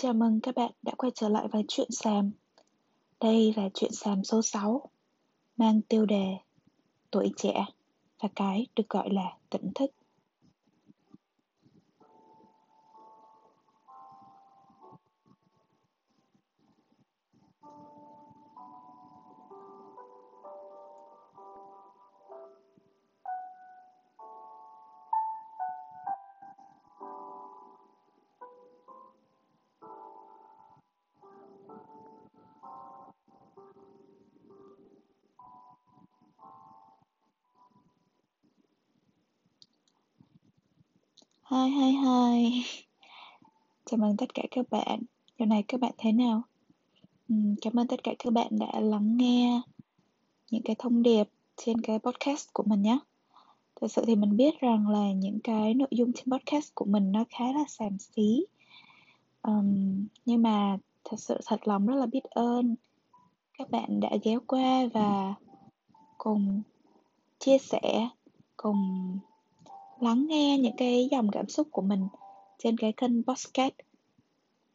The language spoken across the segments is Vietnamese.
Chào mừng các bạn đã quay trở lại với Chuyện Xàm. Đây là Chuyện Xàm số 6, mang tiêu đề Tuổi trẻ và cái được gọi là tỉnh thức. Hi hi hi Chào mừng tất cả các bạn. Giờ này các bạn thế nào? Uhm, cảm ơn tất cả các bạn đã lắng nghe những cái thông điệp trên cái podcast của mình nhé. Thật sự thì mình biết rằng là những cái nội dung trên podcast của mình nó khá là xàm xí. Um, Nhưng mà thật sự thật lòng rất là biết ơn các bạn đã ghé qua và cùng chia sẻ cùng lắng nghe những cái dòng cảm xúc của mình trên cái kênh podcast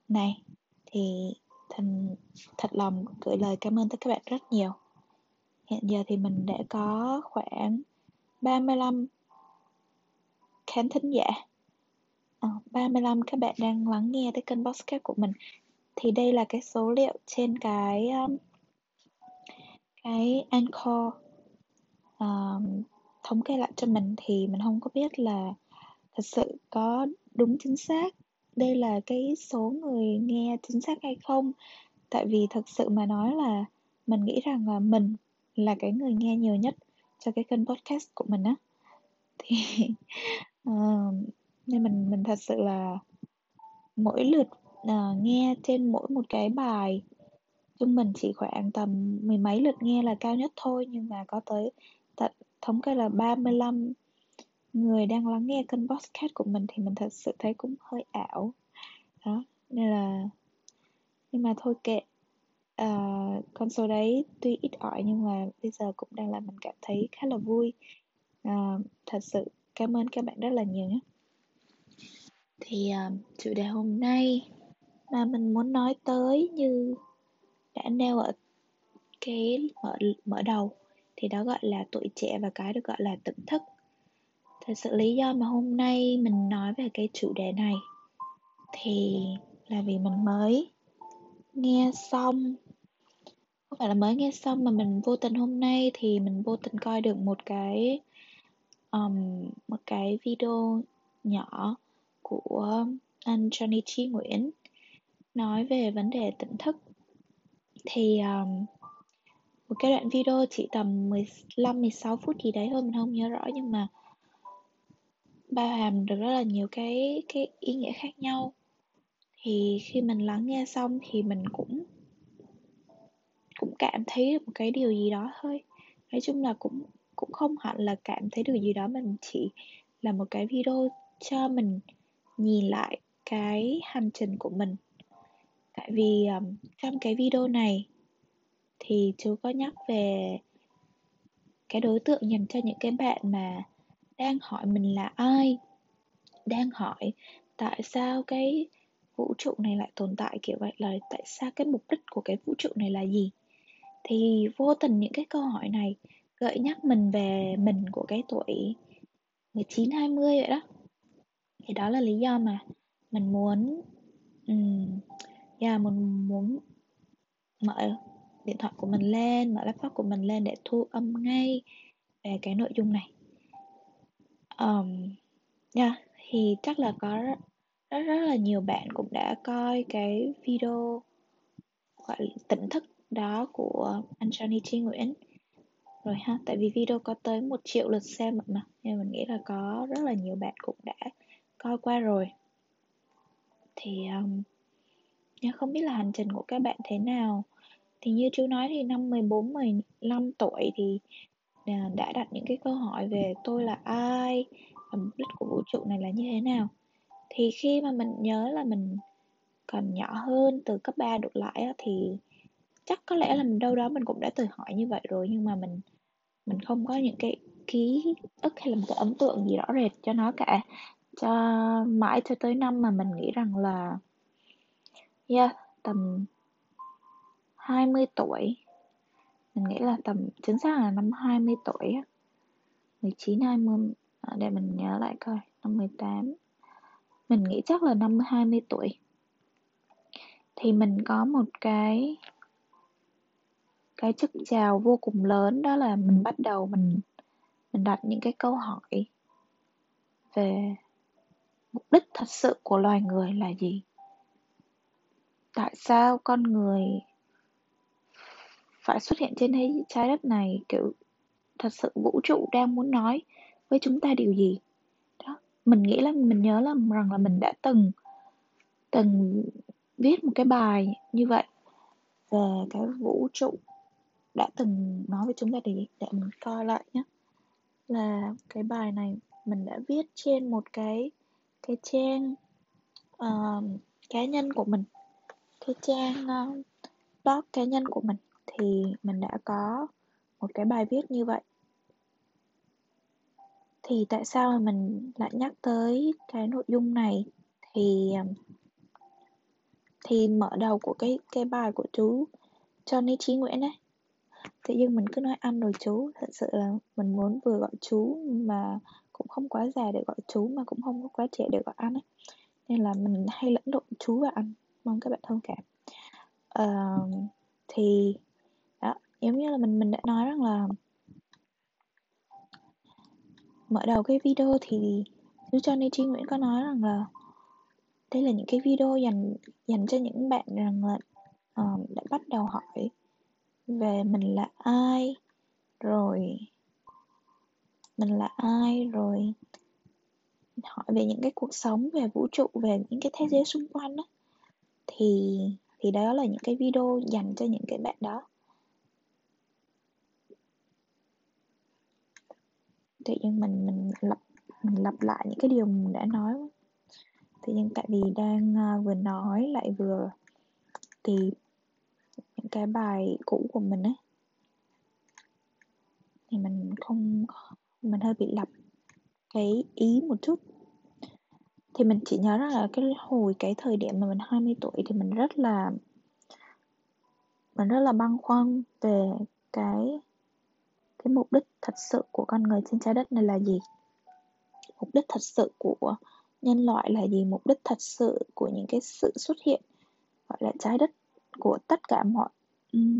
này. Thì thành thật lòng gửi lời cảm ơn tới các bạn rất nhiều. Hiện giờ thì mình đã có khoảng 35 khán thính giả. Ờ, à, 35 các bạn đang lắng nghe tới kênh podcast của mình. Thì đây là cái số liệu trên cái um, cái Anchor. Um, thống kê lại cho mình thì mình không có biết là thật sự có đúng chính xác đây là cái số người nghe chính xác hay không. Tại vì thật sự mà nói là mình nghĩ rằng là mình là cái người nghe nhiều nhất cho cái kênh podcast của mình á. Thì uh, nên mình mình thật sự là mỗi lượt uh, nghe trên mỗi một cái bài trung mình chỉ khoảng tầm mười mấy lượt nghe là cao nhất thôi nhưng mà có tới tận thống kê là 35 người đang lắng nghe kênh podcast của mình thì mình thật sự thấy cũng hơi ảo. Đó nên là nhưng mà thôi kệ. Uh, con số đấy tuy ít ỏi nhưng mà bây giờ cũng đang làm mình cảm thấy khá là vui. Uh, thật sự cảm ơn các bạn rất là nhiều nhé. Thì uh, chủ đề hôm nay mà mình muốn nói tới như đã nêu ở cái mở mở đầu thì đó gọi là tuổi trẻ và cái được gọi là tỉnh thức. Thật sự lý do mà hôm nay mình nói về cái chủ đề này thì là vì mình mới nghe xong. Không phải là mới nghe xong mà mình vô tình hôm nay thì mình vô tình coi được một cái um, một cái video nhỏ của anh Johnny Chi Nguyễn nói về vấn đề tỉnh thức. Thì um, một cái đoạn video chỉ tầm 15 16 phút gì đấy thôi mình không nhớ rõ nhưng mà bao hàm được rất là nhiều cái cái ý nghĩa khác nhau. Thì khi mình lắng nghe xong thì mình cũng cũng cảm thấy một cái điều gì đó thôi. Nói chung là cũng cũng không hẳn là cảm thấy được gì đó mình chỉ là một cái video cho mình nhìn lại cái hành trình của mình. Tại vì um, trong cái video này thì chú có nhắc về cái đối tượng dành cho những cái bạn mà đang hỏi mình là ai đang hỏi tại sao cái vũ trụ này lại tồn tại kiểu vậy là tại sao cái mục đích của cái vũ trụ này là gì thì vô tình những cái câu hỏi này gợi nhắc mình về mình của cái tuổi 19 20 vậy đó. Thì đó là lý do mà mình muốn um, yeah, mình muốn mở điện thoại của mình lên, mở laptop của mình lên để thu âm ngay về cái nội dung này. Um, yeah, thì chắc là có rất, rất rất là nhiều bạn cũng đã coi cái video gọi là tỉnh thức đó của anh Johnny Chi Nguyễn rồi ha. Tại vì video có tới một triệu lượt xem mà nên mình nghĩ là có rất là nhiều bạn cũng đã coi qua rồi. Thì um, không biết là hành trình của các bạn thế nào? Thì như chú nói thì năm 14 15 tuổi thì à, đã đặt những cái câu hỏi về tôi là ai và mục đích của vũ trụ này là như thế nào. Thì khi mà mình nhớ là mình còn nhỏ hơn từ cấp 3 đột lại thì chắc có lẽ là mình đâu đó mình cũng đã tự hỏi như vậy rồi nhưng mà mình mình không có những cái ký ức hay là một cái ấn tượng gì rõ rệt cho nó cả. Cho mãi cho tới năm mà mình nghĩ rằng là Yeah, tầm 20 tuổi. Mình nghĩ là tầm chính xác là năm 20 tuổi 19 20 à, để mình nhớ lại coi, năm 18. Mình nghĩ chắc là năm 20 tuổi. Thì mình có một cái cái chức chào vô cùng lớn đó là mình bắt đầu mình mình đặt những cái câu hỏi về mục đích thật sự của loài người là gì tại sao con người phải xuất hiện trên thế trái đất này kiểu thật sự vũ trụ đang muốn nói với chúng ta điều gì? Đó mình nghĩ là mình nhớ là rằng là mình đã từng từng viết một cái bài như vậy về cái vũ trụ đã từng nói với chúng ta điều gì để mình coi lại nhé. Là cái bài này mình đã viết trên một cái cái trang uh, cá nhân của mình cái trang uh, blog cá nhân của mình thì mình đã có một cái bài viết như vậy. Thì tại sao mà mình lại nhắc tới cái nội dung này? Thì um, thì mở đầu của cái cái bài của chú Johnny Trí Nguyễn ấy. Tự nhiên mình cứ nói anh rồi chú thật sự là mình muốn vừa gọi chú mà cũng không quá già để gọi chú mà cũng không có quá trẻ để gọi anh ấy. Nên là mình hay lẫn lộn chú và anh mong các bạn thông cảm. Uh, thì giống như là mình mình đã nói rằng là mở đầu cái video thì chú Johnny Chi Nguyễn có nói rằng là đây là những cái video dành dành cho những bạn rằng là uh, đã bắt đầu hỏi về mình là ai rồi mình là ai rồi hỏi về những cái cuộc sống về vũ trụ về những cái thế giới xung quanh đó thì thì đó là những cái video dành cho những cái bạn đó. Tự nhưng mình mình lặp mình lặp lại những cái điều mình đã nói. Tự nhưng tại vì đang uh, vừa nói lại vừa thì những cái bài cũ của mình ấy. Thì mình không mình hơi bị lặp cái ý một chút. Thì mình chỉ nhớ là cái hồi cái thời điểm mà mình 20 tuổi thì mình rất là mình rất là băn khoăn về cái cái mục đích thật sự của con người trên trái đất này là gì? Mục đích thật sự của nhân loại là gì? Mục đích thật sự của những cái sự xuất hiện, gọi là, trái đất của tất cả mọi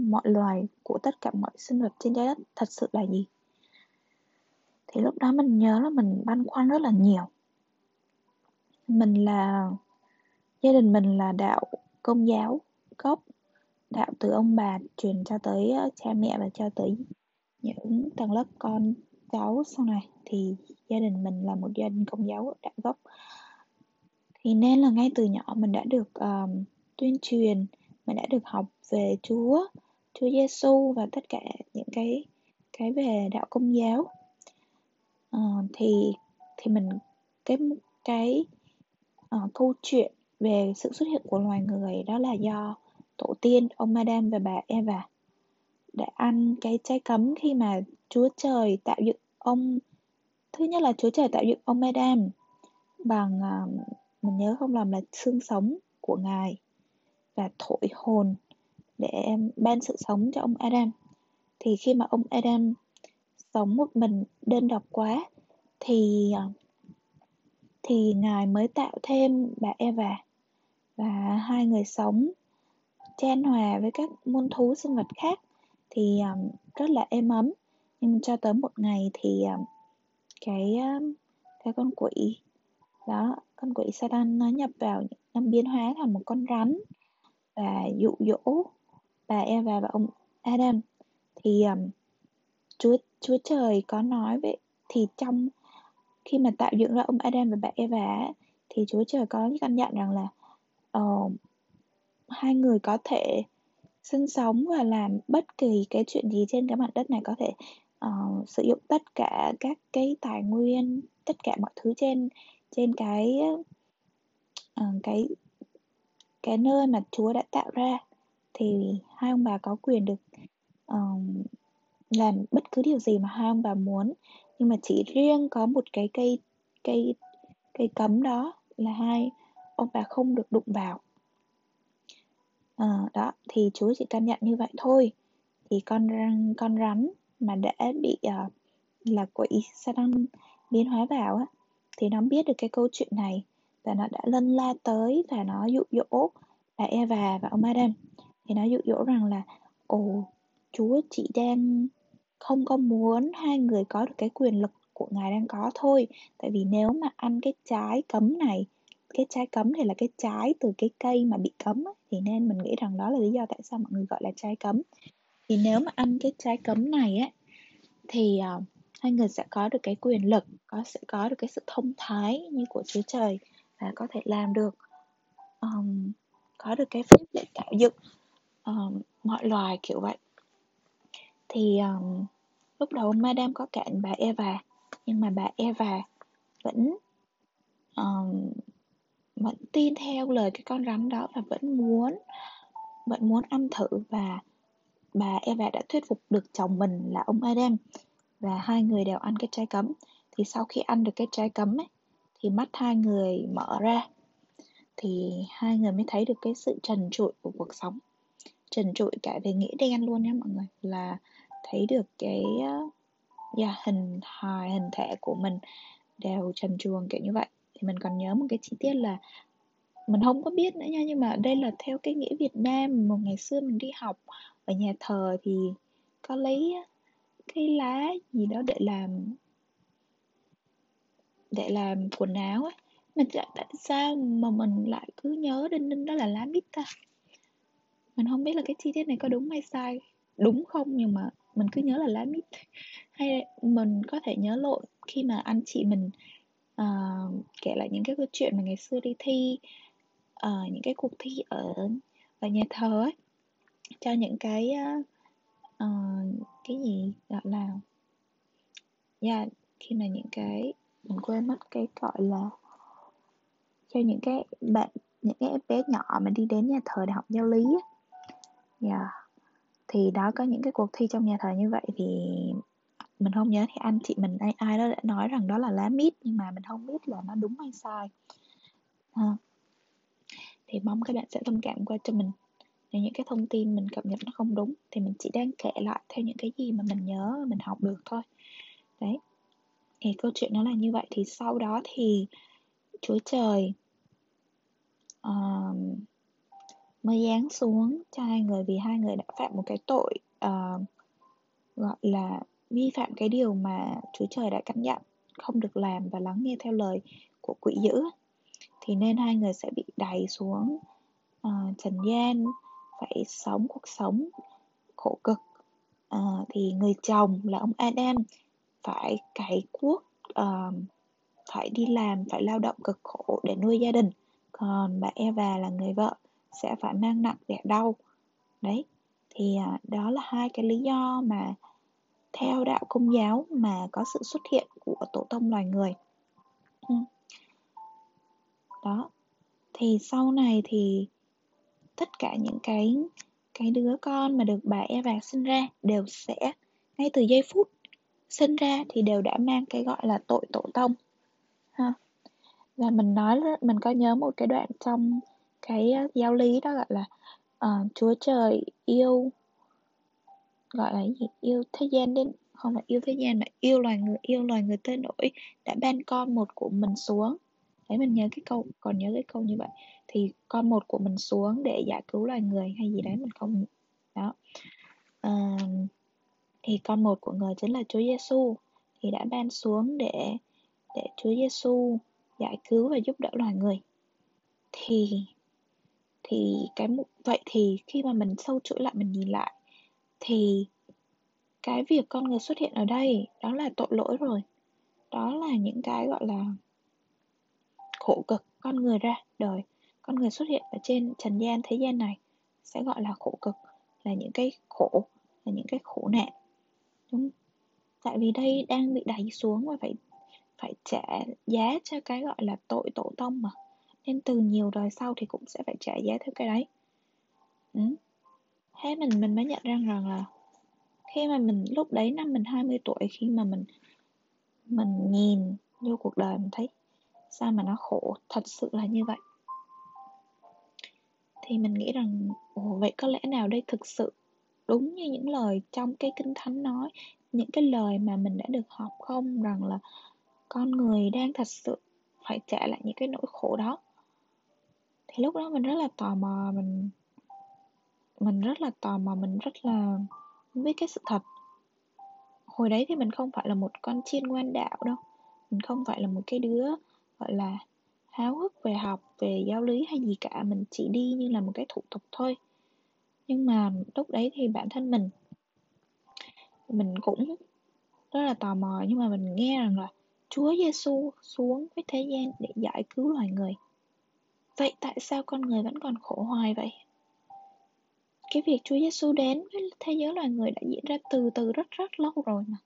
mọi loài, của tất cả mọi sinh vật trên trái đất thật sự là gì? Thì lúc đó mình nhớ là mình băn khoăn rất là nhiều. Mình là, gia đình mình là đạo công giáo gốc, đạo từ ông bà truyền cho tới ờ, cha mẹ và cho tới những tầng lớp con cháu sau này thì gia đình mình là một gia đình công giáo đạo gốc thì nên là ngay từ nhỏ mình đã được um, tuyên truyền mình đã được học về Chúa Chúa Giêsu và tất cả những cái cái về đạo công giáo. Uh, thì thì mình cái cái uh, câu chuyện về sự xuất hiện của loài người đó là do tổ tiên ông Adam và bà Eva để ăn cái trái cấm khi mà Chúa Trời tạo dựng ông, thứ nhất là Chúa Trời tạo dựng ông Adam bằng à, mình nhớ không lầm là xương sống của ngài và thổi hồn để ban sự sống cho ông Adam. Thì khi mà ông Adam sống một mình đơn độc quá thì à, thì ngài mới tạo thêm bà Eva và hai người sống chan hòa với các môn thú sinh vật khác thì um, rất là êm ấm. Nhưng cho tới một ngày thì um, cái um, cái con quỷ đó con quỷ Satan nó nhập vào nó biến hóa thành một con rắn và dụ dỗ bà Eva và ông Adam. Thì um, Chúa Chúa Trời có nói vậy thì trong khi mà tạo dựng ra ông Adam và bà Eva thì Chúa Trời có căn dặn rằng là uh, hai người có thể sinh sống và làm bất kỳ cái chuyện gì trên cái mặt đất này có thể uh, sử dụng tất cả các cái tài nguyên tất cả mọi thứ trên trên cái uh, cái cái nơi mà Chúa đã tạo ra. Thì hai ông bà có quyền được um, làm bất cứ điều gì mà hai ông bà muốn. Nhưng mà chỉ riêng có một cái cây cây cây cấm đó là hai ông bà không được đụng vào à, đó, thì Chúa chỉ căn nhận như vậy thôi. Thì con rắn, con rắn mà đã bị uh, là quỷ Satan biến hóa vào á, thì nó biết được cái câu chuyện này và nó đã lân la tới và nó dụ dỗ bà Eva và ông Adam. Thì nó dụ dỗ rằng là ồ Chúa chỉ đang không có muốn hai người có được cái quyền lực của ngài đang có thôi tại vì nếu mà ăn cái trái cấm này cái trái cấm thì là cái trái từ cái cây mà bị cấm ấy, thì nên mình nghĩ rằng đó là lý do tại sao mọi người gọi là trái cấm. Thì nếu mà ăn cái trái cấm này ấy, thì uh, hai người sẽ có được cái quyền lực có sẽ có được cái sự thông thái như của Chúa Trời và có thể làm được um, có được cái phép để tạo dựng um, mọi loài kiểu vậy. Thì um, lúc đầu Madame có cạnh bà Eva nhưng mà bà Eva vẫn um, vẫn tin theo lời cái con rắn đó và vẫn muốn vẫn muốn ăn thử và bà Eva đã thuyết phục được chồng mình là ông Adam và hai người đều ăn cái trái cấm. Thì sau khi ăn được cái trái cấm ấy thì mắt hai người mở ra thì hai người mới thấy được cái sự trần trụi của cuộc sống. Trần trụi cả về nghĩa đen luôn nha mọi người là thấy được cái uh, yeah, hình hài hình thể của mình đều trần truồng kiểu như vậy thì mình còn nhớ một cái chi tiết là mình không có biết nữa nha, nhưng mà đây là theo cái nghĩa Việt Nam, một ngày xưa mình đi học ở nhà thờ thì có lấy cái lá gì đó để làm để làm quần áo ấy mình tại sao mà mình lại cứ nhớ đinh ninh đó là lá mít ta. Mình không biết là cái chi tiết này có đúng hay sai. Đúng không, nhưng mà mình cứ nhớ là lá mít hay mình có thể nhớ lộn khi mà anh chị mình uh, kể lại những cái câu chuyện mà ngày xưa đi thi uh, những cái cuộc thi ở ở nhà thờ ấy cho những cái uh, uh, cái gì gọi là yeah, khi mà những cái mình quên mất cái gọi là cho những cái bạn những cái bé nhỏ mà đi đến nhà thờ để học giáo lý á yeah. thì đó có những cái cuộc thi trong nhà thờ như vậy thì mình không nhớ thì anh chị mình ai ai đó đã nói rằng đó là lá mít nhưng mà mình không biết là nó đúng hay sai. Ha. thì mong các bạn sẽ thông cảm qua cho mình. Nếu những cái thông tin mình cập nhật nó không đúng thì mình chỉ đang kể lại theo những cái gì mà mình nhớ mình học được thôi. Đấy. Thì câu chuyện nó là như vậy. Thì sau đó thì chúa trời uh, mới giáng xuống cho hai người vì hai người đã phạm một cái tội uh, gọi là vi phạm cái điều mà Chúa Trời đã căn dặn không được làm và lắng nghe theo lời của quỷ dữ. Thì nên hai người sẽ bị đẩy xuống uh, trần gian phải sống cuộc sống khổ cực. Uh, thì người chồng là ông Adam phải cày cuốc uh, phải đi làm phải lao động cực khổ để nuôi gia đình. Còn bà Eva là người vợ sẽ phải mang nặng đẻ đau. Đấy thì uh, đó là hai cái lý do mà theo đạo công giáo mà có sự xuất hiện của tổ tông loài người. Ừ. Đó. Thì sau này thì tất cả những cái cái đứa con mà được bà Eva sinh ra đều sẽ ngay từ giây phút sinh ra thì đều đã mang cái gọi là tội tổ tông. Ha. Và mình nói mình có nhớ một cái đoạn trong cái à, giáo lý đó gọi là uh, Chúa trời yêu gọi là gì? Yêu thế gian đến không phải yêu thế gian mà yêu loài người yêu loài người tới nỗi đã ban con một của mình xuống. Đấy mình nhớ cái câu còn nhớ cái câu như vậy. Thì con một của mình xuống để giải cứu loài người hay gì đấy mình không đó. À, thì con một của người chính là Chúa Giêsu thì đã ban xuống để để Chúa Giêsu giải cứu và giúp đỡ loài người. Thì thì cái vậy thì khi mà mình sâu chuỗi lại mình nhìn lại thì cái việc con người xuất hiện ở đây đó là tội lỗi rồi. Đó là những cái, gọi là, khổ cực con người ra đời. Con người xuất hiện ở trên trần gian, thế gian này sẽ gọi là khổ cực, là những cái khổ, là những cái khổ nạn. Đúng. Tại vì đây đang bị đẩy xuống và phải phải trả giá cho cái gọi là tội tổ tông mà. Nên từ nhiều đời sau thì cũng sẽ phải trả giá theo cái đấy. Ừ thế mình mình mới nhận ra rằng là khi mà mình, lúc đấy năm mình 20 tuổi, khi mà mình mình nhìn vô cuộc đời mình thấy sao mà nó khổ, thật sự là như vậy. Thì mình nghĩ rằng, ồ, vậy có lẽ nào đây thực sự đúng như những lời trong cái kinh thánh nói, những cái lời mà mình đã được học không? Rằng là con người đang thật sự phải trả lại những cái nỗi khổ đó. Thì lúc đó mình rất là tò mò, mình mình rất là tò mò, mình rất là biết cái sự thật. Hồi đấy thì mình không phải là một con chiên ngoan đạo đâu. Mình không phải là một cái đứa, gọi là, háo hức về học, về giáo lý hay gì cả. Mình chỉ đi như là một cái thủ tục thôi. Nhưng mà lúc đấy thì bản thân mình mình cũng rất là tò mò. Nhưng mà mình nghe rằng là Chúa Giêsu xuống với thế gian để giải cứu loài người. Vậy tại sao con người vẫn còn khổ hoài vậy? Cái việc Chúa Giêsu đến với thế giới loài người đã diễn ra từ từ rất rất lâu rồi mà.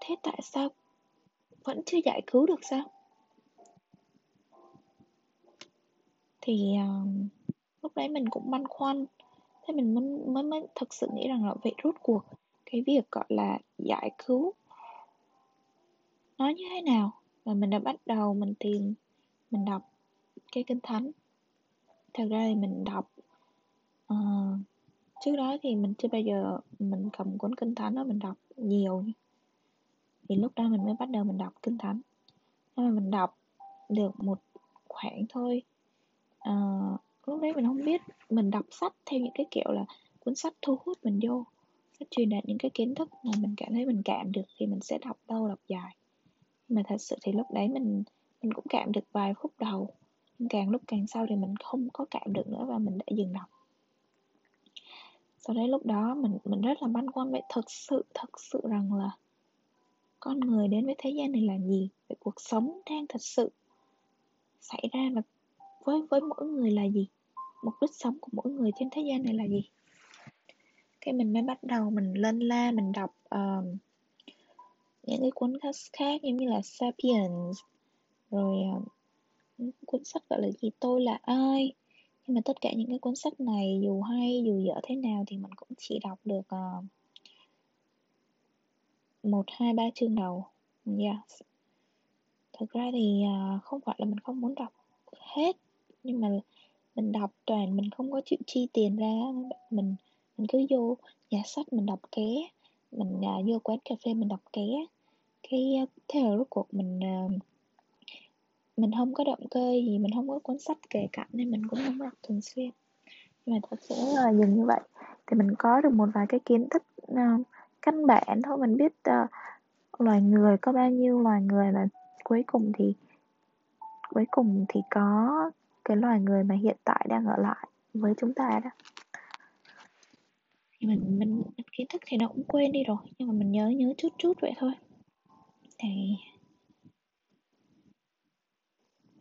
Thế tại sao vẫn chưa giải cứu được sao? Thì uh, lúc đấy mình cũng băn khoăn thế mình mới, mới mới thực sự nghĩ rằng là vậy rốt cuộc cái việc gọi là giải cứu nó như thế nào và mình đã bắt đầu mình tìm mình đọc cái kinh thánh thật ra thì mình đọc Ờ, trước đó thì mình chưa bao giờ mình cầm cuốn kinh thánh đó mình đọc nhiều. Thì lúc đó mình mới bắt đầu mình đọc kinh thánh. Nhưng mà mình đọc được một khoảng thôi. Uh, lúc đấy mình không biết mình đọc sách theo những cái kiểu là cuốn sách thu hút mình vô sách truyền đạt những cái kiến thức mà mình cảm thấy mình cảm được thì mình sẽ đọc lâu đọc dài. Mà thật sự thì lúc đấy mình mình cũng cảm được vài phút đầu. Nhưng càng lúc càng sau thì mình không có cảm được nữa và mình đã dừng đọc sau đấy lúc đó mình mình rất là băn khoăn vậy thật sự thật sự rằng là con người đến với thế gian này là gì? Vậy cuộc sống đang thật sự xảy ra và với với mỗi người là gì? Mục đích sống của mỗi người trên thế gian này là gì? Cái mình mới bắt đầu mình lên la mình đọc uh, những cái cuốn sách khác giống như là Sapiens rồi uh, cuốn sách gọi là gì? Tôi là ai? Nhưng mà tất cả những cái cuốn sách này dù hay dù dở thế nào thì mình cũng chỉ đọc được uh, một hai ba chương đầu. Yes. Thực ra thì uh, không phải là mình không muốn đọc hết nhưng mà mình đọc toàn mình không có chịu chi tiền ra. Mình mình cứ vô nhà sách mình đọc ké mình uh, vô quán cà phê mình đọc ké. Cái thế là rốt cuộc mình uh, mình không có động cơ gì mình không có cuốn sách kề cạnh nên mình cũng không đọc thường xuyên. Nhưng mà thật sự là dừng như vậy thì mình có được một vài cái kiến thức uh, căn bản. Thôi mình biết uh, loài người có bao nhiêu loài người và cuối cùng thì cuối cùng thì có cái loài người mà hiện tại đang ở lại với chúng ta đó. Thì mình mình kiến thức thì nó cũng quên đi rồi nhưng mà mình nhớ nhớ chút chút vậy thôi. Thì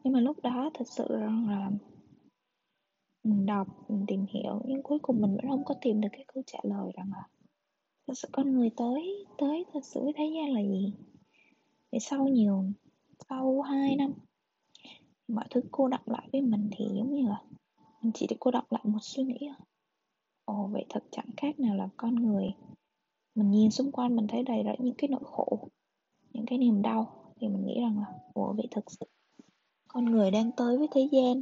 nhưng mà lúc đó thật sự rằng là mình đọc, mình tìm hiểu, nhưng cuối cùng mình vẫn không có tìm được cái câu trả lời rằng là thật sự con người tới tới thật sự với thế gian là gì? Thì sau nhiều, sau 2 năm, mọi thứ cô đọng lại với mình thì giống như là mình chỉ để cô đọng lại một suy nghĩ ồ, vậy thật chẳng khác nào là con người, mình nhìn xung quanh mình thấy đầy rẫy những cái nỗi khổ, những cái niềm đau, thì mình nghĩ rằng là ồ vậy thật sự con người đang tới với thế gian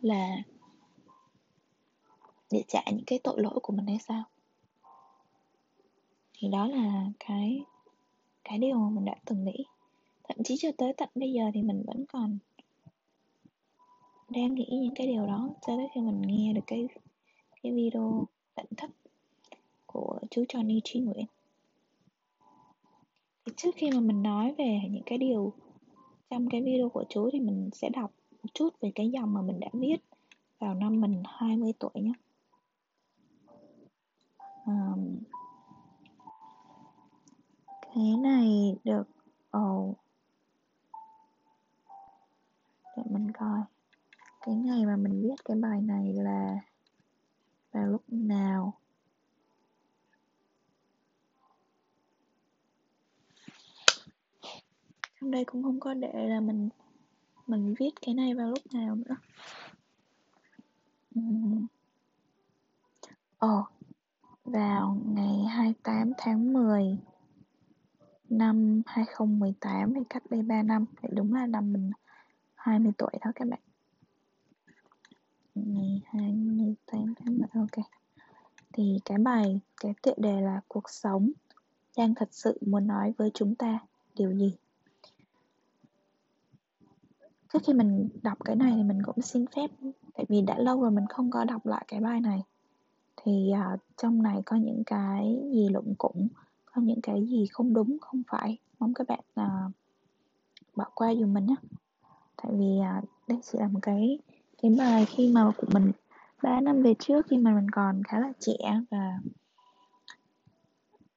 là để trả những cái tội lỗi của mình hay sao? Thì đó là cái cái điều mà mình đã từng nghĩ. Thậm chí cho tới tận bây giờ thì mình vẫn còn đang nghĩ những cái điều đó. Cho tới khi mình nghe được cái cái video tận thức của chú Johnny Trí Nguyễn. Thì trước khi mà mình nói về những cái điều trong cái video của chú thì mình sẽ đọc một chút về cái dòng mà mình đã viết vào năm mình 20 tuổi nhé um, cái này được ồ oh. để mình coi cái ngày mà mình viết cái bài này là vào lúc nào trong đây cũng không có để là mình mình viết cái này vào lúc nào nữa. Ồ oh, ờ, vào ngày 28 tháng 10 năm 2018 thì cách đây 3 năm thì đúng là năm mình 20 tuổi đó các bạn. Ngày 28 tháng 10 ok. Thì cái bài cái tựa đề là cuộc sống đang thật sự muốn nói với chúng ta điều gì? Trước khi mình đọc cái này thì mình cũng xin phép tại vì đã lâu rồi mình không có đọc lại cái bài này. Thì uh, trong này có những cái gì lụng củng có những cái gì không đúng không phải. Mong các bạn uh, bỏ qua dùm mình nhé. Tại vì uh, đây chỉ là một cái cái bài khi mà của mình 3 năm về trước khi mà mình còn khá là trẻ và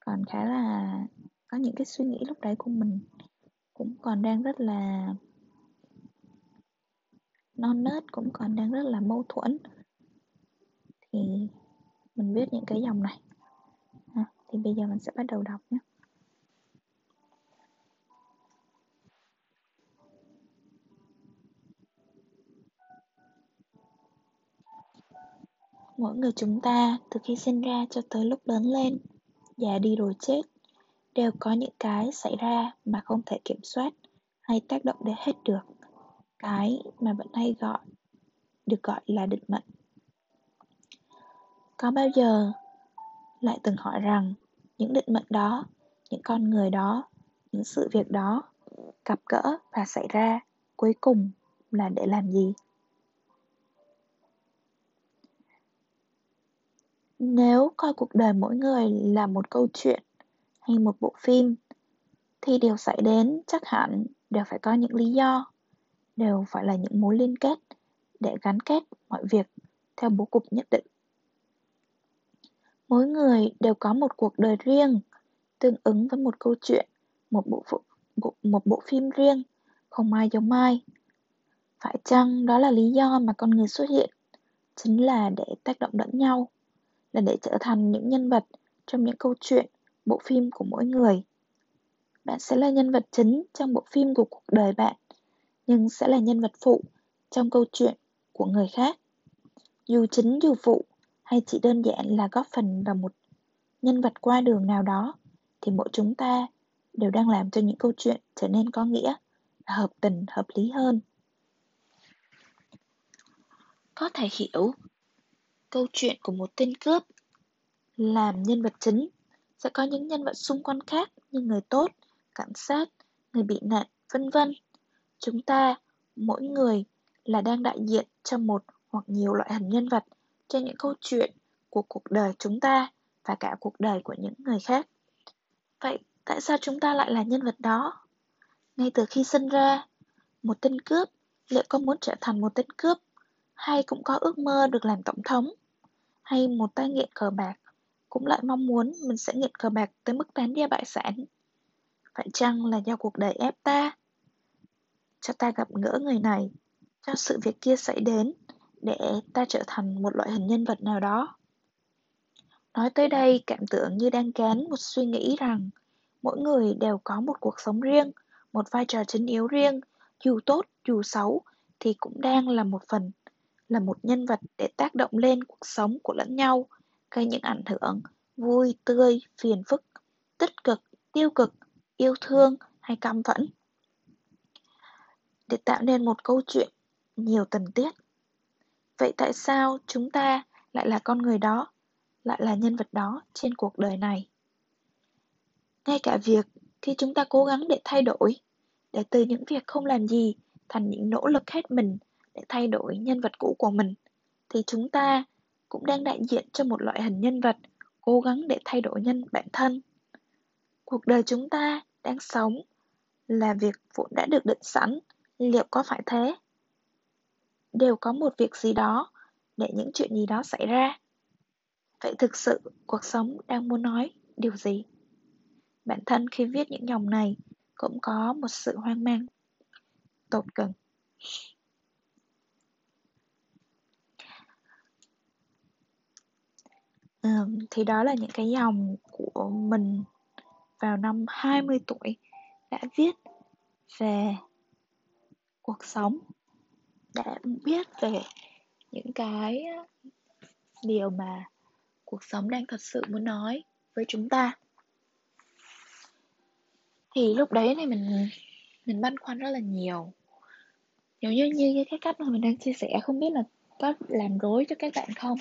còn khá là có những cái suy nghĩ lúc đấy của mình cũng còn đang rất là non nớt cũng còn đang rất là mâu thuẫn. Thì mình viết những cái dòng này. À, thì bây giờ mình sẽ bắt đầu đọc nhé. Mỗi người chúng ta từ khi sinh ra cho tới lúc lớn lên già đi rồi chết đều có những cái xảy ra mà không thể kiểm soát hay tác động đến hết được cái mà vẫn hay gọi, được gọi là định mệnh. Có bao giờ lại từng hỏi rằng những định mệnh đó, những con người đó, những sự việc đó gặp gỡ và xảy ra cuối cùng là để làm gì? Nếu coi cuộc đời mỗi người là một câu chuyện hay một bộ phim, thì điều xảy đến chắc hẳn đều phải có những lý do đều phải là những mối liên kết để gắn kết mọi việc theo bố cục nhất định. Mỗi người đều có một cuộc đời riêng tương ứng với một câu chuyện một bộ, bộ một bộ phim riêng không ai giống ai. Phải chăng đó là lý do mà con người xuất hiện? Chính là để tác động lẫn nhau là để trở thành những nhân vật trong những câu chuyện bộ phim của mỗi người. Bạn sẽ là nhân vật chính trong bộ phim của cuộc đời bạn nhưng sẽ là nhân vật phụ trong câu chuyện của người khác. Dù chính dù phụ, hay chỉ đơn giản là góp phần vào một nhân vật qua đường nào đó, thì mỗi chúng ta đều đang làm cho những câu chuyện trở nên có nghĩa, hợp tình, hợp lý hơn. Có thể hiểu, câu chuyện của một tên cướp làm nhân vật chính sẽ có những nhân vật xung quanh khác như người tốt cảnh sát, người bị nạn, vân vân chúng ta, mỗi người là đang đại diện cho một hoặc nhiều loại hình nhân vật cho những câu chuyện của cuộc đời chúng ta và cả cuộc đời của những người khác. Vậy tại sao chúng ta lại là nhân vật đó? Ngay từ khi sinh ra, một tên cướp liệu có muốn trở thành một tên cướp hay cũng có ước mơ được làm tổng thống? Hay một tay nghiện cờ bạc cũng lại mong muốn mình sẽ nghiện cờ bạc tới mức tán đi bại sản? Phải chăng là do cuộc đời ép ta cho ta gặp gỡ người này, cho sự việc kia xảy đến, để ta trở thành một loại hình nhân vật nào đó. Nói tới đây, cảm tưởng như đang kén một suy nghĩ rằng mỗi người đều có một cuộc sống riêng, một vai trò chính yếu riêng, dù tốt, dù xấu, thì cũng đang là một phần, là một nhân vật để tác động lên cuộc sống của lẫn nhau, gây những ảnh hưởng vui, tươi, phiền phức, tích cực, tiêu cực, yêu thương hay căm phẫn để tạo nên một câu chuyện nhiều tình tiết vậy tại sao chúng ta lại là con người đó, lại là nhân vật đó trên cuộc đời này? Ngay cả việc khi chúng ta cố gắng để thay đổi, để từ những việc không làm gì thành những nỗ lực hết mình để thay đổi nhân vật cũ của mình, thì chúng ta cũng đang đại diện cho một loại hình nhân vật cố gắng để thay đổi nhân bản thân. Cuộc đời chúng ta đang sống là việc vốn đã được định sẵn liệu có phải thế? Đều có một việc gì đó để những chuyện gì đó xảy ra. Vậy thực sự cuộc sống đang muốn nói điều gì? Bản thân khi viết những dòng này cũng có một sự hoang mang tột cùng. Ừ, thì đó là những cái dòng của mình vào năm 20 tuổi đã viết về cuộc sống. Đã biết về những cái điều mà cuộc sống đang thật sự muốn nói với chúng ta. Thì lúc đấy thì mình mình băn khoăn rất là nhiều. Nếu như như cái cách mà mình đang chia sẻ, không biết là có làm rối cho các bạn không?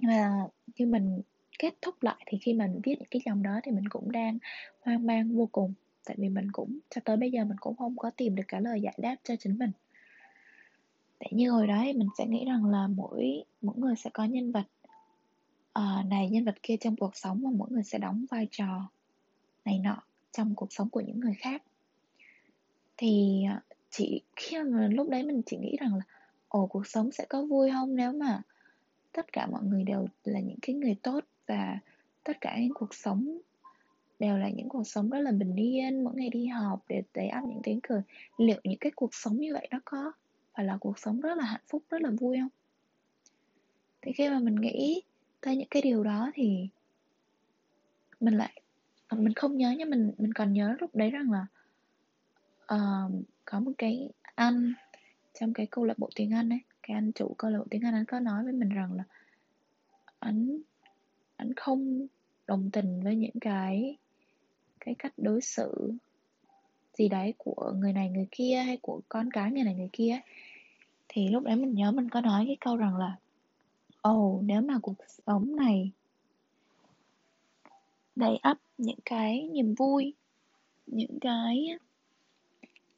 Mà khi mình kết thúc lại thì khi mình viết những cái dòng đó thì mình cũng đang hoang mang vô cùng tại vì mình cũng cho tới bây giờ mình cũng không có tìm được cả lời giải đáp cho chính mình. Tại như hồi đó thì mình sẽ nghĩ rằng là mỗi mỗi người sẽ có nhân vật uh, này nhân vật kia trong cuộc sống và mỗi người sẽ đóng vai trò này nọ trong cuộc sống của những người khác. Thì ờ, chỉ khi mà lúc đấy mình chỉ nghĩ rằng là ồ cuộc sống sẽ có vui không nếu mà tất cả mọi người đều là những cái người tốt và tất cả những cuộc sống đều là những cuộc sống rất là bình yên mỗi ngày đi học để để ăn những tiếng cười. Liệu những cái cuộc sống như vậy nó có phải là cuộc sống rất là hạnh phúc rất là vui không? Thì khi mà mình nghĩ tới những cái điều đó thì mình lại à, mình không nhớ nhưng mình mình còn nhớ lúc đấy rằng là uh, có một cái anh trong cái câu lạc bộ tiếng Anh ấy cái anh chủ câu lạc bộ tiếng Anh anh có nói với mình rằng là anh anh không đồng tình với những cái cái cách đối xử gì đấy của người này người kia hay của con cái người này người kia thì lúc đấy mình nhớ mình có nói cái câu rằng là ồ oh, nếu mà cuộc sống này đầy ắp những cái niềm vui những cái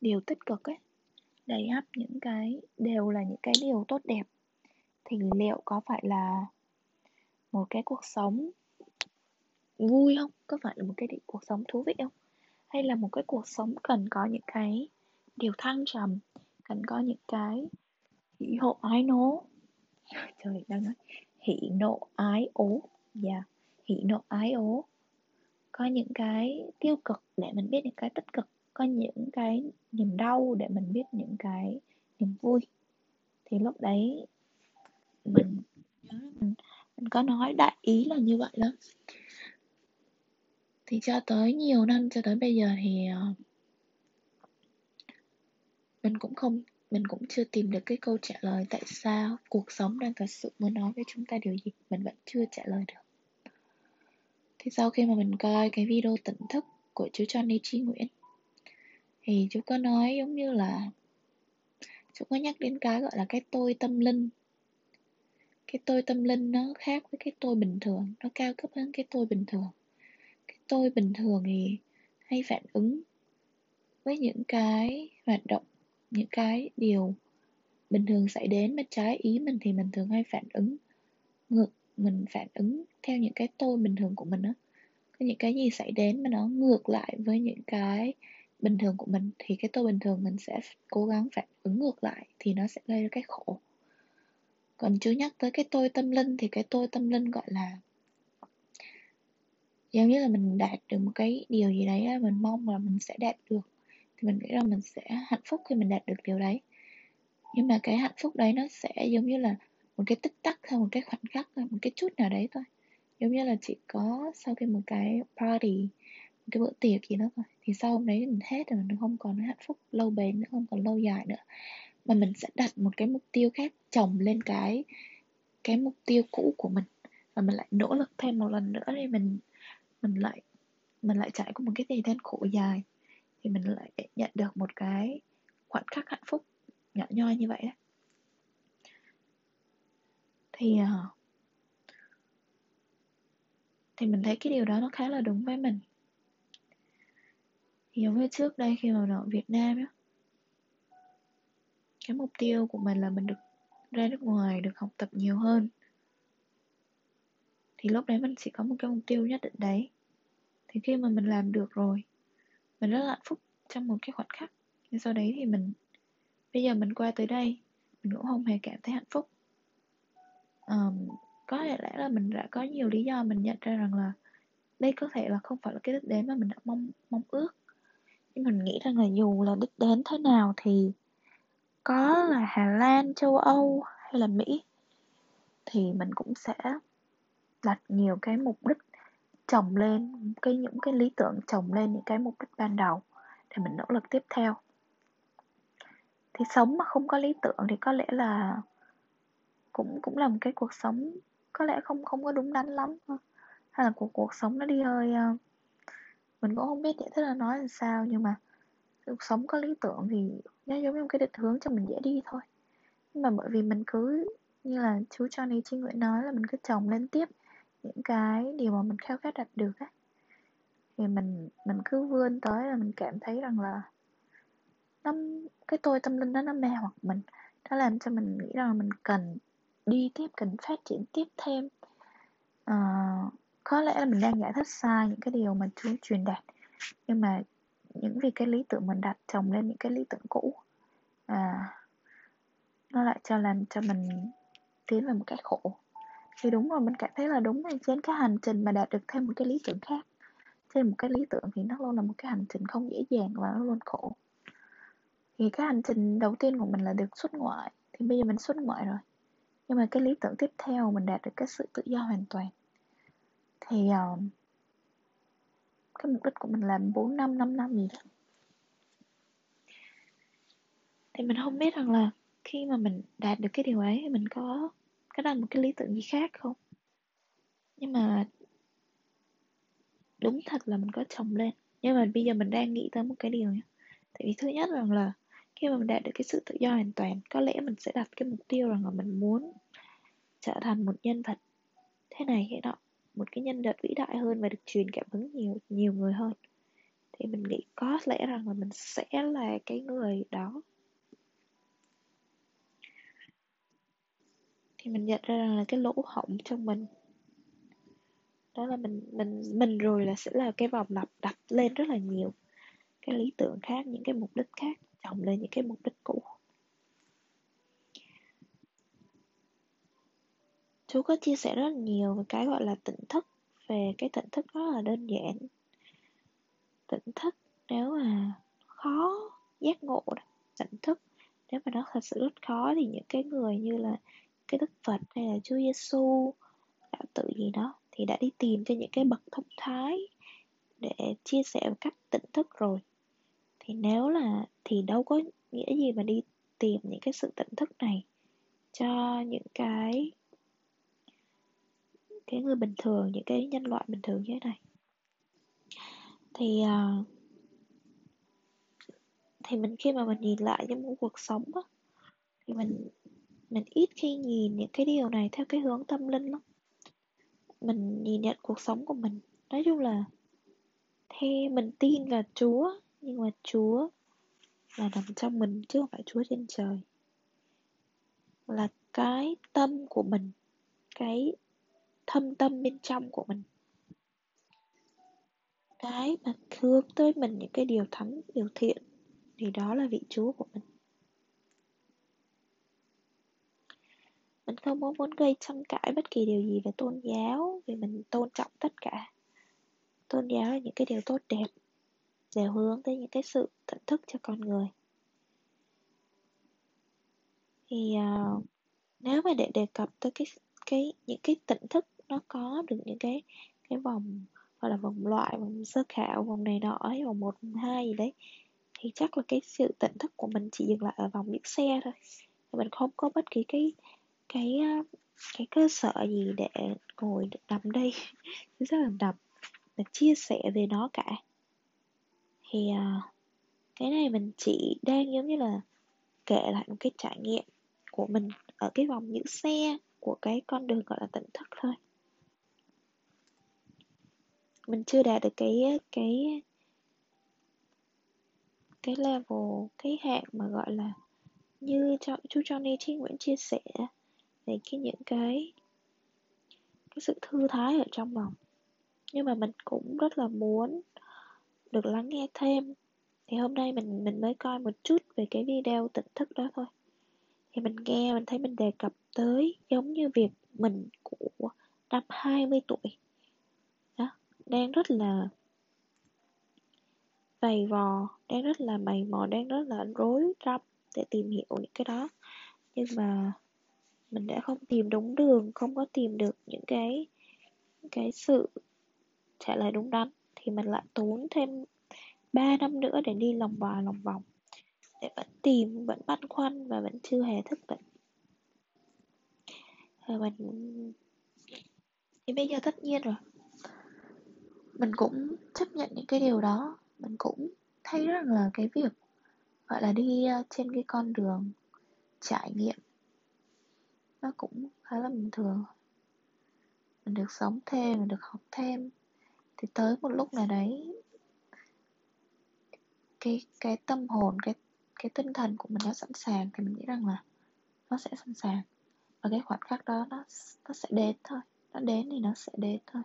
điều tích cực ấy đầy ắp những cái đều là những cái điều tốt đẹp thì liệu có phải là một cái cuộc sống vui không? Có phải là một cái cuộc sống thú vị không? Hay là một cái cuộc sống cần có những cái điều thăng trầm cần có những cái hỉ hộ ái nố? Trời đang nói. Hỉ nộ ái ố. Dạ yeah. hỉ nộ ái ố. Có những cái tiêu cực để mình biết những cái tích cực có những cái niềm đau để mình biết những cái niềm vui. Thì lúc đấy mình mình, mình có nói đại ý là như vậy đó thì cho tới nhiều năm cho tới bây giờ thì ờ, mình cũng không, mình cũng chưa tìm được cái câu trả lời tại sao cuộc sống đang thật sự muốn nói với chúng ta điều gì, mình vẫn chưa trả lời được. Thì sau khi mà mình coi cái video tỉnh thức của chú Johnny Chi Nguyễn, thì chú có nói giống như là chú có nhắc đến cái gọi là cái tôi tâm linh. Cái tôi tâm linh nó khác với cái tôi bình thường, nó cao cấp hơn cái tôi bình thường tôi bình thường thì hay phản ứng với những cái hoạt động, những cái điều bình thường xảy đến mà trái ý mình thì mình thường hay phản ứng ngược, mình phản ứng theo những cái tôi bình thường của mình á. Có những cái gì xảy đến mà nó ngược lại với những cái bình thường của mình thì cái tôi bình thường mình sẽ cố gắng phản ứng ngược lại thì nó sẽ gây ra cái khổ. Còn chú nhắc tới cái tôi tâm linh thì cái tôi tâm linh gọi là giống như là mình đạt được một cái điều gì đấy mình mong là mình sẽ đạt được. Thì mình nghĩ rằng mình sẽ hạnh phúc khi mình đạt được điều đấy. Nhưng mà cái hạnh phúc đấy nó sẽ giống như là một cái tích tắc hay một cái khoảnh khắc một cái chút nào đấy thôi. Giống như là chỉ có sau khi một cái party, một cái bữa tiệc gì đó thôi, thì sau hôm đấy mình hết rồi, mình không còn hạnh phúc lâu bền nữa, không còn lâu dài nữa. Mà mình sẽ đặt một cái mục tiêu khác, chồng lên cái cái mục tiêu cũ của mình. Và mình lại nỗ lực thêm một lần nữa để mình mình lại mình lại trải qua một cái thời gian khổ dài, thì mình lại nhận được một cái khoảnh khắc hạnh phúc nhỏ nhoi như vậy đó. Thì ờ, thì mình thấy cái điều đó nó khá là đúng với mình. Thì giống như trước đây khi mà ở Việt Nam á, cái mục tiêu của mình là mình được ra nước ngoài, được học tập nhiều hơn. Thì lúc đấy mình chỉ có một cái mục tiêu nhất định đấy thì khi mà mình làm được rồi mình rất là hạnh phúc trong một cái khoảnh khắc. Nhưng sau đấy thì mình bây giờ mình qua tới đây mình cũng không hề cảm thấy hạnh phúc. Um, có lẽ là mình đã có nhiều lý do mình nhận ra rằng là đây có thể là không phải là cái đích đến mà mình đã mong mong ước. Nhưng mình nghĩ rằng là dù là đích đến thế nào thì có là Hà Lan, châu Âu hay là Mỹ thì mình cũng sẽ đặt nhiều cái mục đích trồng lên, cái những cái lý tưởng trồng lên những cái mục đích ban đầu để mình nỗ lực tiếp theo. Thì sống mà không có lý tưởng thì có lẽ là cũng cũng là một cái cuộc sống, có lẽ không không có đúng đắn lắm hay là cuộc cuộc sống nó đi hơi ờ, mình cũng không biết giải thích là nói làm sao, nhưng mà cuộc sống có lý tưởng thì nó giống như một cái định hướng cho mình dễ đi thôi. Nhưng mà bởi vì mình cứ, như là chú Johnny Chi Nguyễn nói là mình cứ trồng lên tiếp những cái điều mà mình khao khát đạt được á. Thì mình mình cứ vươn tới là mình cảm thấy rằng là nó cái tôi tâm linh đó nó mê hoặc mình. Nó làm cho mình nghĩ rằng là mình cần đi tiếp cần phát triển tiếp thêm. À, có lẽ là mình đang giải thích sai những cái điều mà Chúa truyền đạt nhưng mà những vì cái lý tưởng mình đặt chồng lên những cái lý tưởng cũ à, nó lại cho làm cho mình tiến về một cái khổ thì đúng rồi mình cảm thấy là đúng là trên cái hành trình mà đạt được thêm một cái lý tưởng khác. Trên một cái lý tưởng thì nó luôn là một cái hành trình không dễ dàng và nó luôn khổ. Thì cái hành trình đầu tiên của mình là được xuất ngoại thì bây giờ mình xuất ngoại rồi. Nhưng mà cái lý tưởng tiếp theo mình đạt được cái sự tự do hoàn toàn. Thì uh, cái mục đích của mình làm 4 năm 5 năm gì đó. Thì mình không biết rằng là khi mà mình đạt được cái điều ấy mình có có là một cái lý tưởng gì khác không? Nhưng mà đúng thật là mình có chồng lên. Nhưng mà bây giờ mình đang nghĩ tới một cái điều nhé tại vì thứ nhất rằng là khi mà mình đạt được cái sự tự do hoàn toàn, có lẽ mình sẽ đặt cái mục tiêu rằng là mình muốn trở thành một nhân vật thế này thế nọ, một cái nhân vật vĩ đại hơn và được truyền cảm hứng nhiều nhiều người hơn. Thì mình nghĩ có lẽ rằng là mình sẽ là cái người đó. Thì mình nhận ra rằng là cái lỗ hổng trong mình, đó là mình mình mình rồi là sẽ là cái vòng lặp đặt lên rất là nhiều cái lý tưởng khác, những cái mục đích khác, chồng lên những cái mục đích cũ. Chú có chia sẻ rất là nhiều về cái gọi là tỉnh thức, về cái tỉnh thức rất là đơn giản. Tỉnh thức nếu mà khó giác ngộ tỉnh thức nếu mà nó thật sự rất khó thì những cái người như là cái đức phật hay là chúa giêsu đạo tự gì đó, thì đã đi tìm cho những cái bậc thông thái để chia sẻ một cách tỉnh thức rồi. Thì nếu là, thì đâu có nghĩa gì mà đi tìm những cái sự tỉnh thức này cho những cái cái người bình thường, những cái nhân loại bình thường như thế này. Thì à, thì mình khi mà mình nhìn lại những cuộc sống á, thì mình mình ít khi nhìn những cái điều này theo cái hướng tâm linh lắm. Mình nhìn nhận cuộc sống của mình. Nói chung là, thế mình tin vào chúa, nhưng mà chúa là nằm trong mình chứ không phải chúa trên trời. Là cái tâm của mình, cái thâm tâm bên trong của mình. Cái mà hướng tới mình những cái điều thắng điều thiện, thì đó là vị chúa của mình. Mình không muốn muốn gây tranh cãi bất kỳ điều gì về tôn giáo vì mình tôn trọng tất cả. Tôn giáo là những cái điều tốt đẹp đều hướng tới những cái sự tỉnh thức cho con người. Thì uh, nếu mà để đề cập tới cái cái những cái tỉnh thức nó có được những cái cái vòng gọi là vòng loại vòng sơ khảo vòng này nọ ấy vòng một vòng hai gì đấy thì chắc là cái sự tỉnh thức của mình chỉ dừng lại ở vòng những xe thôi. Mình không có bất kỳ cái cái ờ, cái cơ sở gì để ngồi nằm đây? Rất là nằm và chia sẻ về nó cả. Thì ờ, cái này mình chỉ đang giống như là kể lại một cái trải nghiệm của mình ở cái vòng những xe của cái con đường gọi là tỉnh thức thôi. Mình chưa đạt được cái ờ, cái cái level, cái hạng mà gọi là như cho chú Johnny Chi Nguyễn chia sẻ về cái những cái cái sự thư thái ở trong lòng. Nhưng mà mình cũng rất là muốn được lắng nghe thêm. Thì hôm nay mình mình mới coi một chút về cái video tỉnh thức đó thôi. Thì mình nghe, mình thấy mình đề cập tới giống như việc mình của năm 20 tuổi. Đó, đang rất là vầy vò, đang rất là mày mò, đang rất là rối rắm để tìm hiểu những cái đó. Nhưng mà mình đã không tìm đúng đường, không có tìm được những cái cái sự trả lời đúng đắn. Thì mình lại tốn thêm 3 năm nữa để đi lòng vòng lòng vòng. Để vẫn tìm, vẫn băn khoăn và vẫn chưa hề thức tỉnh. Và mình, thì bây giờ tất nhiên rồi. Mình cũng chấp nhận những cái điều đó. Mình cũng thấy rằng là cái việc, gọi là đi ờ, trên cái con đường trải nghiệm nó cũng khá là bình thường. Mình được sống thêm, mình được học thêm. Thì tới một lúc nào đấy, cái cái tâm hồn, cái cái tinh thần của mình nó sẵn sàng thì mình nghĩ rằng là nó sẽ sẵn sàng. Và cái khoảnh khắc đó nó nó sẽ đến thôi. Nó đến thì nó sẽ đến thôi.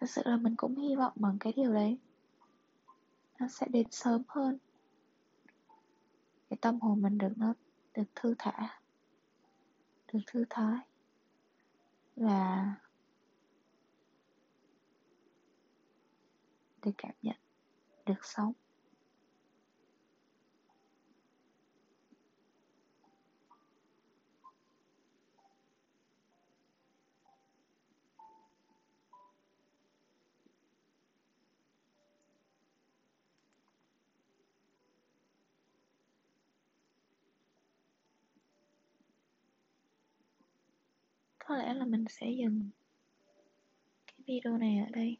Thật sự là mình cũng hy vọng bằng cái điều đấy. Nó sẽ đến sớm hơn. Cái tâm hồn mình được nó, được thư thả, được thư thái. Và được cảm nhận, được sống. Có lẽ là mình sẽ dừng cái video này ở đây.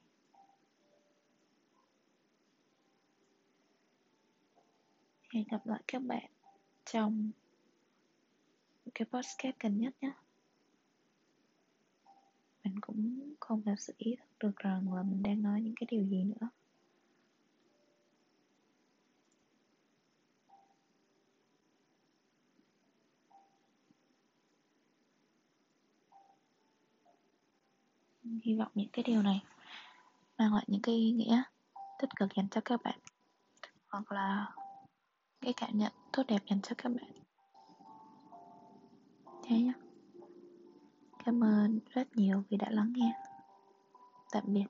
Hẹn gặp lại các bạn trong cái podcast gần nhất nhé. Mình cũng không thật sự ý thức được rằng là mình đang nói những cái điều gì nữa. Hy vọng những cái điều này mang lại những cái ý nghĩa tích cực dành cho các bạn, hoặc là cái cảm nhận tốt đẹp dành cho các bạn. Thế nhé cảm ơn rất nhiều vì đã lắng nghe. Tạm biệt.